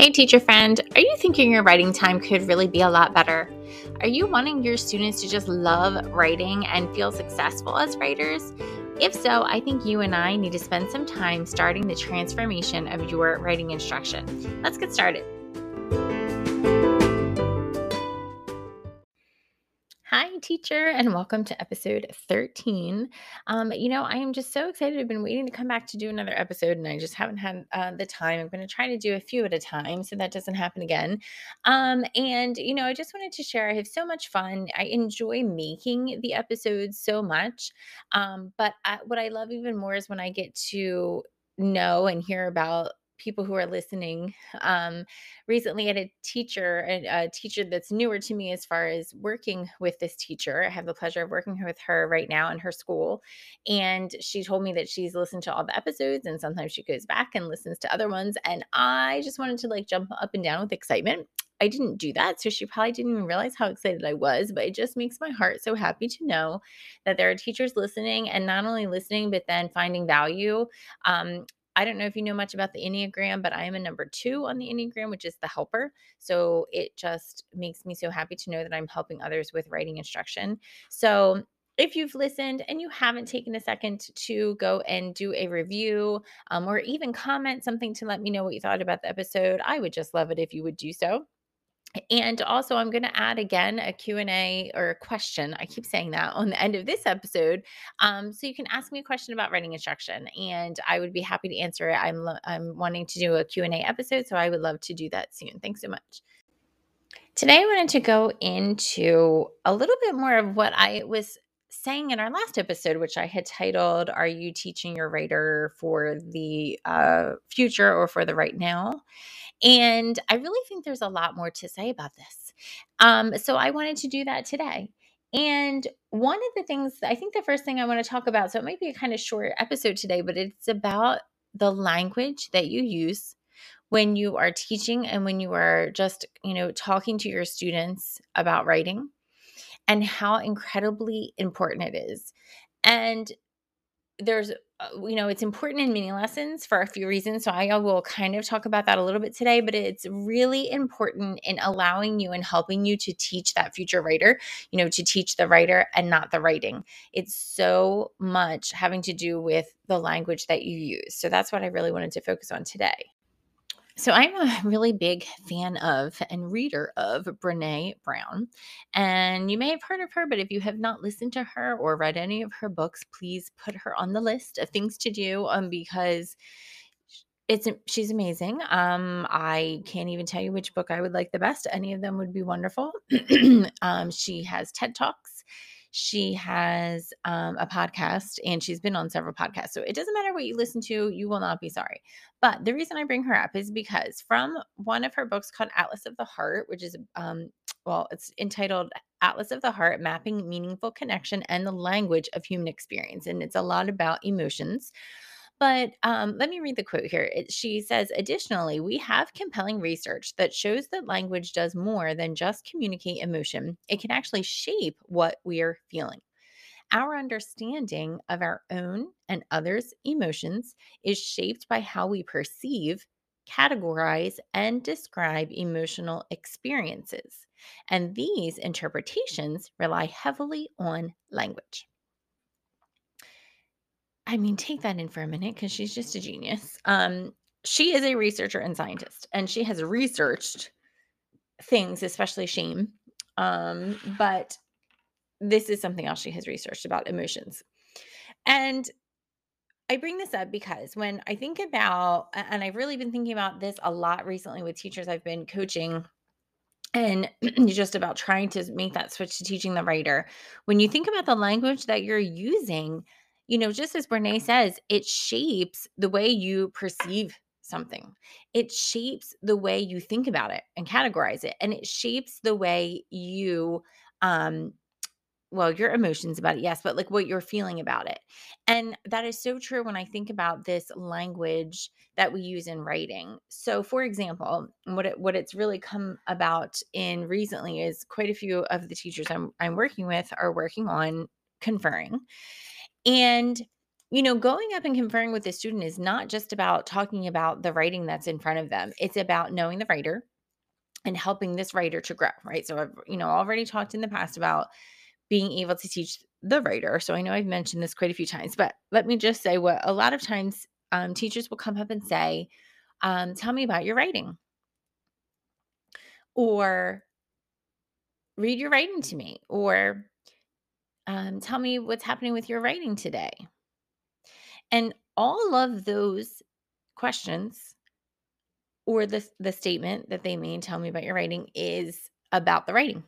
Hey, teacher friend, are you thinking your writing time could really be a lot better? Are you wanting your students to just love writing and feel successful as writers? If so, I think you and I need to spend some time starting the transformation of your writing instruction. Let's get started. Teacher, and welcome to episode 13. Um, you know, I am just so excited. I've been waiting to come back to do another episode, and I just haven't had uh, the time. I'm going to try to do a few at a time so that doesn't happen again. Um, and, you know, I just wanted to share I have so much fun. I enjoy making the episodes so much. Um, but I, what I love even more is when I get to know and hear about people who are listening. Um, recently, had a teacher, a, a, teacher that's newer to me as far as working with this teacher. I have the pleasure of working with her right now in her school. And she told me that she's listened to all the episodes and sometimes she goes back and listens to other ones. And I just wanted to like jump up and down with excitement. I didn't do that. So she probably didn't even realize how excited I was, but it just makes my heart so happy to know that there are teachers listening and not only listening, but then finding value. Um, I don't know if you know much about the Enneagram, but I am a number two on the Enneagram, which is the helper. So it just makes me so happy to know that I'm helping others with writing instruction. So if you've listened and you haven't taken a second to go and do a review um, or even comment something to let me know what you thought about the episode, I would just love it if you would do so and also i'm going to add again a q&a or a question i keep saying that on the end of this episode um, so you can ask me a question about writing instruction and i would be happy to answer it. I'm, I'm wanting to do a q&a episode so i would love to do that soon. Thanks so much. Today i wanted to go into a little bit more of what i was saying in our last episode which i had titled are you teaching your writer for the uh, future or for the right now and I really think there's a lot more to say about this. Um, so I wanted to do that today. And one of the things, I think the first thing I want to talk about, so it might be a kind of short episode today, but it's about the language that you use when you are teaching and when you are just, you know, talking to your students about writing and how incredibly important it is. And there's uh, you know it's important in mini lessons for a few reasons so i will kind of talk about that a little bit today but it's really important in allowing you and helping you to teach that future writer you know to teach the writer and not the writing. It's so much having to do with the language that you use so that's what i really wanted to focus on today so I'm a really big fan of and reader of Brene Brown. And you may have heard of her, but if you have not listened to her or read any of her books, please put her on the list of things to do um, because it's she's amazing. Um, I can't even tell you which book I would like the best. Any of them would be wonderful. um, she has TED Talks. She has um, a podcast and she's been on several podcasts. So it doesn't matter what you listen to, you will not be sorry. But the reason I bring her up is because from one of her books called Atlas of the Heart, which is, um, well, it's entitled Atlas of the Heart Mapping Meaningful Connection and the Language of Human Experience. And it's a lot about emotions. But um, let me read the quote here. It, she says, additionally, we have compelling research that shows that language does more than just communicate emotion, it can actually shape what we are feeling. Our understanding of our own and others' emotions is shaped by how we perceive, categorize, and describe emotional experiences. And these interpretations rely heavily on language. I mean, take that in for a minute because she's just a genius. Um, she is a researcher and scientist, and she has researched things, especially shame. Um, but this is something else she has researched about emotions. And I bring this up because when I think about, and I've really been thinking about this a lot recently with teachers I've been coaching and just about trying to make that switch to teaching the writer. When you think about the language that you're using, you know, just as Brene says, it shapes the way you perceive something. It shapes the way you think about it and categorize it. And it shapes the way you um well, your emotions about it, yes, but like what you're feeling about it. And that is so true when I think about this language that we use in writing. So, for example, what it, what it's really come about in recently is quite a few of the teachers I'm I'm working with are working on conferring. And you know, going up and conferring with the student is not just about talking about the writing that's in front of them. It's about knowing the writer and helping this writer to grow, right? So I've, you know, already talked in the past about being able to teach the writer. So I know I've mentioned this quite a few times, but let me just say what a lot of times um, teachers will come up and say, um, Tell me about your writing. Or read your writing to me. Or um, tell me what's happening with your writing today. And all of those questions or the, the statement that they mean, tell me about your writing, is about the writing.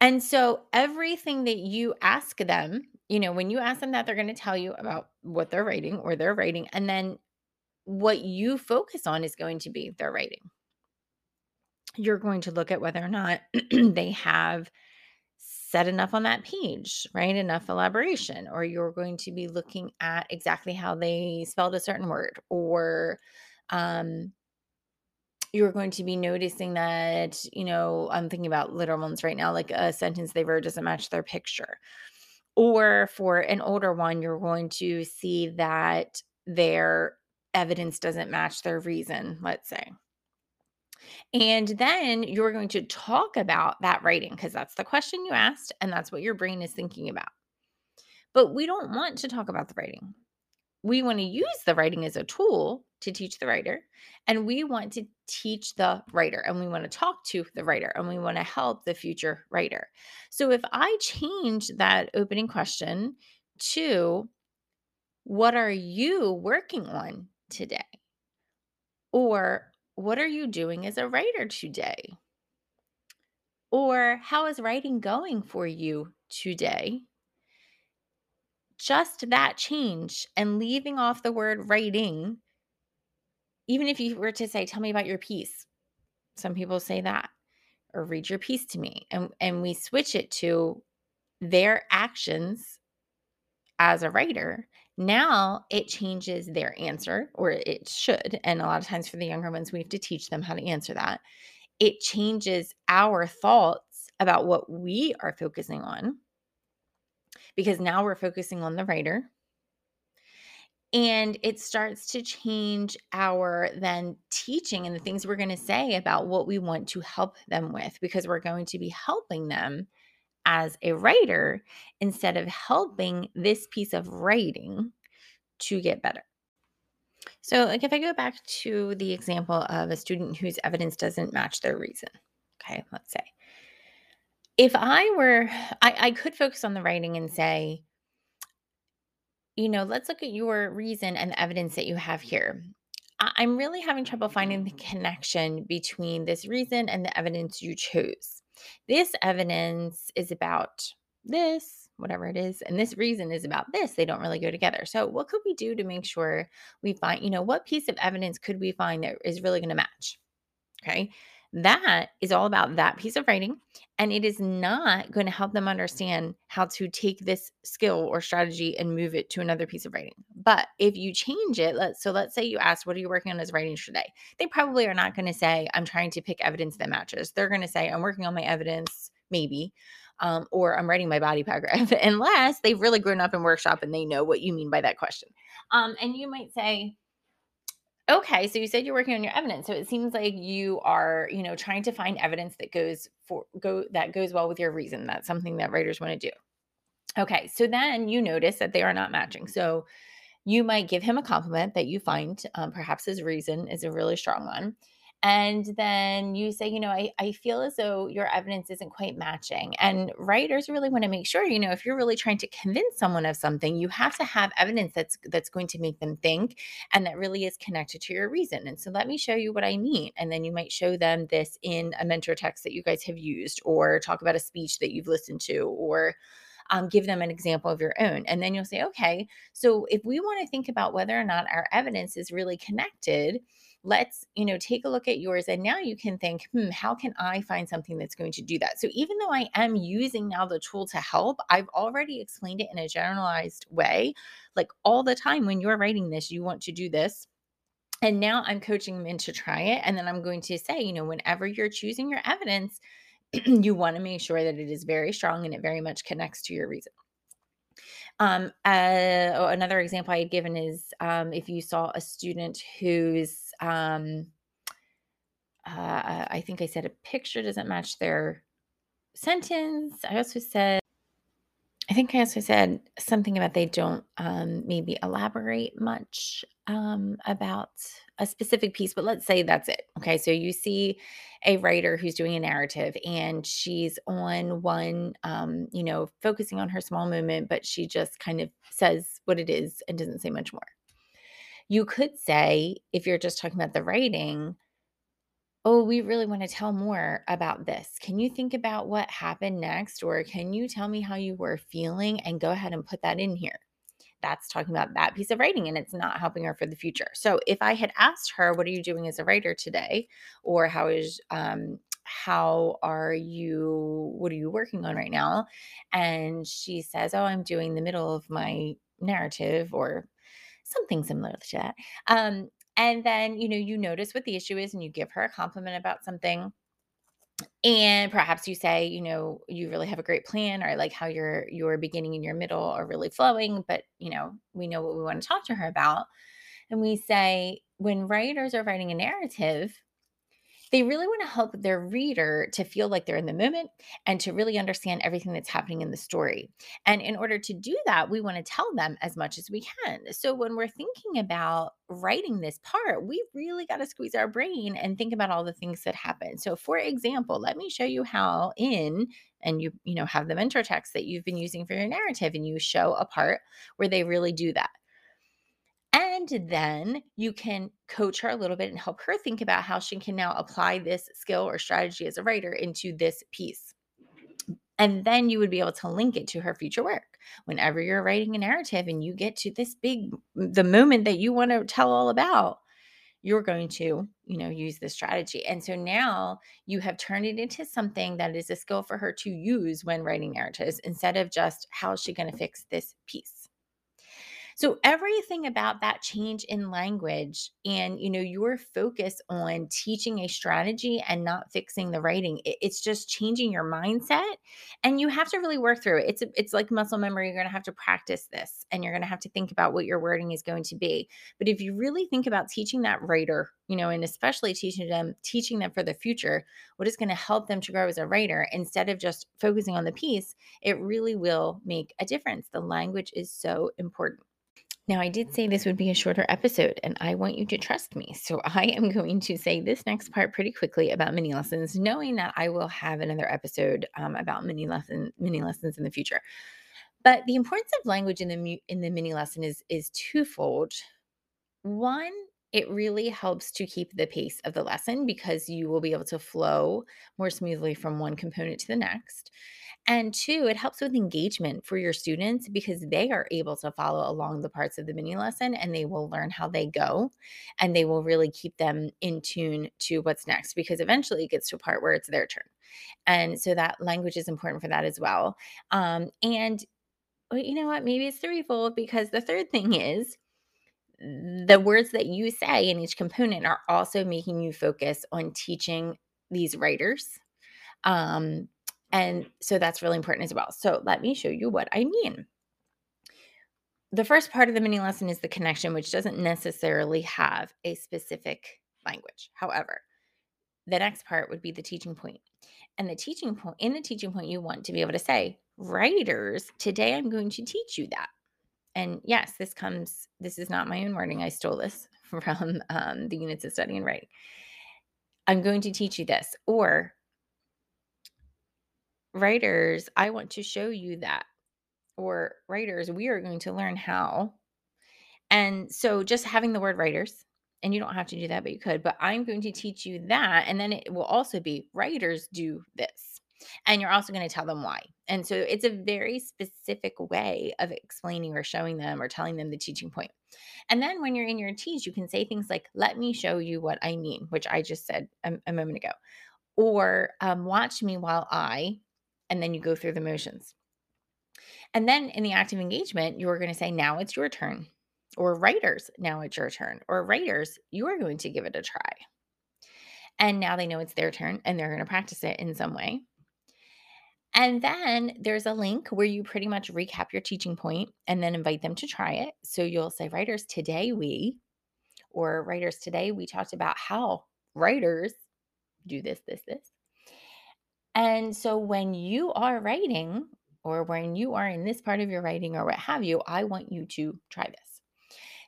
And so everything that you ask them, you know, when you ask them that, they're going to tell you about what they're writing or they're writing. And then what you focus on is going to be their writing. You're going to look at whether or not they have said enough on that page, right? Enough elaboration. Or you're going to be looking at exactly how they spelled a certain word or um, you're going to be noticing that, you know, I'm thinking about literal ones right now, like a sentence they wrote doesn't match their picture. Or for an older one, you're going to see that their evidence doesn't match their reason, let's say. And then you're going to talk about that writing because that's the question you asked and that's what your brain is thinking about. But we don't want to talk about the writing. We want to use the writing as a tool to teach the writer and we want to teach the writer and we want to talk to the writer and we want to help the future writer. So if i change that opening question to what are you working on today? or what are you doing as a writer today or how is writing going for you today just that change and leaving off the word writing, even if you were to say, Tell me about your piece, some people say that, or read your piece to me. And, and we switch it to their actions as a writer. Now it changes their answer, or it should. And a lot of times for the younger ones, we have to teach them how to answer that. It changes our thoughts about what we are focusing on because now we're focusing on the writer. And it starts to change our then teaching and the things we're going to say about what we want to help them with because we're going to be helping them as a writer instead of helping this piece of writing to get better. So, like if I go back to the example of a student whose evidence doesn't match their reason, okay, let's say if I were, I, I could focus on the writing and say, you know, let's look at your reason and the evidence that you have here. I, I'm really having trouble finding the connection between this reason and the evidence you chose. This evidence is about this, whatever it is, and this reason is about this. They don't really go together. So, what could we do to make sure we find, you know, what piece of evidence could we find that is really going to match? Okay. That is all about that piece of writing. And it is not going to help them understand how to take this skill or strategy and move it to another piece of writing. But if you change it, let's so let's say you ask, What are you working on as writing today? They probably are not going to say, I'm trying to pick evidence that matches. They're going to say, I'm working on my evidence, maybe. Um, or I'm writing my body paragraph, unless they've really grown up in workshop and they know what you mean by that question. Um, and you might say, Okay, so you said you're working on your evidence. So it seems like you are, you know, trying to find evidence that goes for go that goes well with your reason. That's something that writers want to do. Okay, so then you notice that they are not matching. So you might give him a compliment that you find um, perhaps his reason is a really strong one and then you say you know I, I feel as though your evidence isn't quite matching. And writers really want to make sure you know if you're really trying to convince someone of something you have to have evidence that's that's going to make them think and that really is connected to your reason. And so let me show you what i mean. And then you might show them this in a mentor text that you guys have used or talk about a speech that you've listened to or um, give them an example of your own. And then you'll say, okay, so if we want to think about whether or not our evidence is really connected, let's you know take a look at yours and now you can think hmm how can i find something that's going to do that so even though i am using now the tool to help i've already explained it in a generalized way like all the time when you're writing this you want to do this and now I'm coaching them in to try it. And then I'm going to say, you know, whenever you're choosing your evidence, you want to make sure that it is very strong and it very much connects to your reason. Um, uh, oh, another example I had given is um, if you saw a student who's, um, uh, I think I said a picture doesn't match their sentence. I also said, I think I also said something about they don't um, maybe elaborate much um, about a specific piece, but let's say that's it. Okay. So you see a writer who's doing a narrative and she's on one, um, you know, focusing on her small moment, but she just kind of says what it is and doesn't say much more. You could say, if you're just talking about the writing, oh, we really want to tell more about this. Can you think about what happened next? Or can you tell me how you were feeling and go ahead and put that in here? That's talking about that piece of writing and it's not helping her for the future. So if I had asked her, what are you doing as a writer today? Or how is, um, how are you what are you working on right now and she says oh i'm doing the middle of my narrative or something similar to that um and then, you know, you notice what the issue is and you give her a compliment about something. And perhaps you say, you know, you really have a great plan, or I like how your your beginning and your middle are really flowing, but you know, we know what we want to talk to her about. And we say, when writers are writing a narrative, they really want to help their reader to feel like they're in the moment and to really understand everything that's happening in the story. And in order to do that, we want to tell them as much as we can. So when we're thinking about writing this part, we really got to squeeze our brain and think about all the things that happen. So for example, let me show you how in and you you know have the mentor text that you've been using for your narrative and you show a part where they really do that. And then you can coach her a little bit and help her think about how she can now apply this skill or strategy as a writer into this piece. And then you would be able to link it to her future work. Whenever you're writing a narrative and you get to this big, the moment that you want to tell all about, you're going to, you know, use this strategy. And so now you have turned it into something that is a skill for her to use when writing narratives instead of just how's she going to fix this piece. So everything about that change in language and you know your focus on teaching a strategy and not fixing the writing, it's just changing your mindset and you have to really work through it. It's it's like muscle memory. You're going to have to practice this and you're going to have to think about what your wording is going to be. But if you really think about teaching that writer, you know, and especially teaching them teaching them for the future, what is going to help them to grow as a writer instead of just focusing on the piece, it really will make a difference. The language is so important. Now, I did say this would be a shorter episode, and I want you to trust me. So, I am going to say this next part pretty quickly about mini lessons, knowing that I will have another episode um, about mini lesson mini lessons in the future. But the importance of language in the in the mini lesson is is twofold. One, it really helps to keep the pace of the lesson because you will be able to flow more smoothly from one component to the next. And two, it helps with engagement for your students because they are able to follow along the parts of the mini lesson and they will learn how they go and they will really keep them in tune to what's next because eventually it gets to a part where it's their turn. And so that language is important for that as well. Um, and you know what? Maybe it's threefold because the third thing is the words that you say in each component are also making you focus on teaching these writers um, and so that's really important as well. So let me show you what I mean. The first part of the mini lesson is the connection, which doesn't necessarily have a specific language. However, the next part would be the teaching point. And the teaching point, in the teaching point, you want to be able to say, writers, today I'm going to teach you that. And yes, this comes, this is not my own wording. I stole this from um, the units of study and writing. I'm going to teach you this. Or writers, I want to show you that. Or writers, we are going to learn how. And so just having the word writers, and you don't have to do that, but you could, but I'm going to teach you that. And then it will also be writers do this. And you're also going to tell them why. And so it's a very specific way of explaining or showing them or telling them the teaching point. And then when you're in your teach, you can say things like, let me show you what I mean, which I just said a, a moment ago. Or um, watch me while I, and then you go through the motions. And then in the active engagement, you're going to say, now it's your turn. Or writers, now it's your turn. Or writers, you are going to give it a try. And now they know it's their turn and they're going to practice it in some way. And then there's a link where you pretty much recap your teaching point and then invite them to try it. So you'll say, Writers, today we, or Writers, today we talked about how writers do this, this, this. And so when you are writing, or when you are in this part of your writing, or what have you, I want you to try this.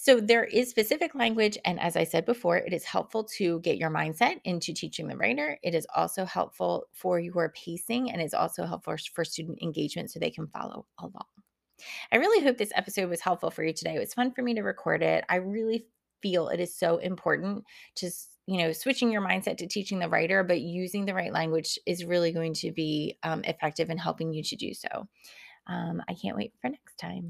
So there is specific language. And as I said before, it is helpful to get your mindset into teaching the writer. It is also helpful for your pacing and it's also helpful for student engagement so they can follow along. I really hope this episode was helpful for you today. It was fun for me to record it. I really feel it is so important to you know switching your mindset to teaching the writer but using the right language is really going to be um, effective in helping you to do so um, i can't wait for next time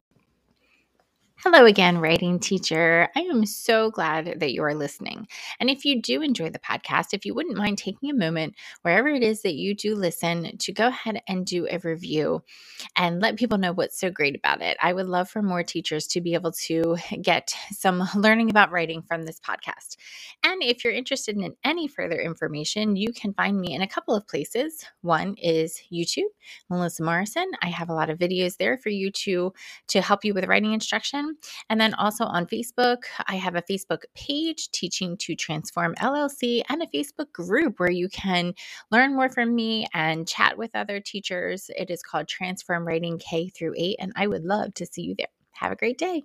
Hello again, writing teacher. I am so glad that you are listening. And if you do enjoy the podcast, if you wouldn't mind taking a moment, wherever it is that you do listen, to go ahead and do a review and let people know what's so great about it. I would love for more teachers to be able to get some learning about writing from this podcast. And if you're interested in any further information, you can find me in a couple of places. One is YouTube, Melissa Morrison. I have a lot of videos there for you to to help you with writing instruction and then also on Facebook, I have a Facebook page, Teaching to Transform LLC, and a Facebook group where you can learn more from me and chat with other teachers. It is called Transform Writing K through 8, and I would love to see you there. Have a great day.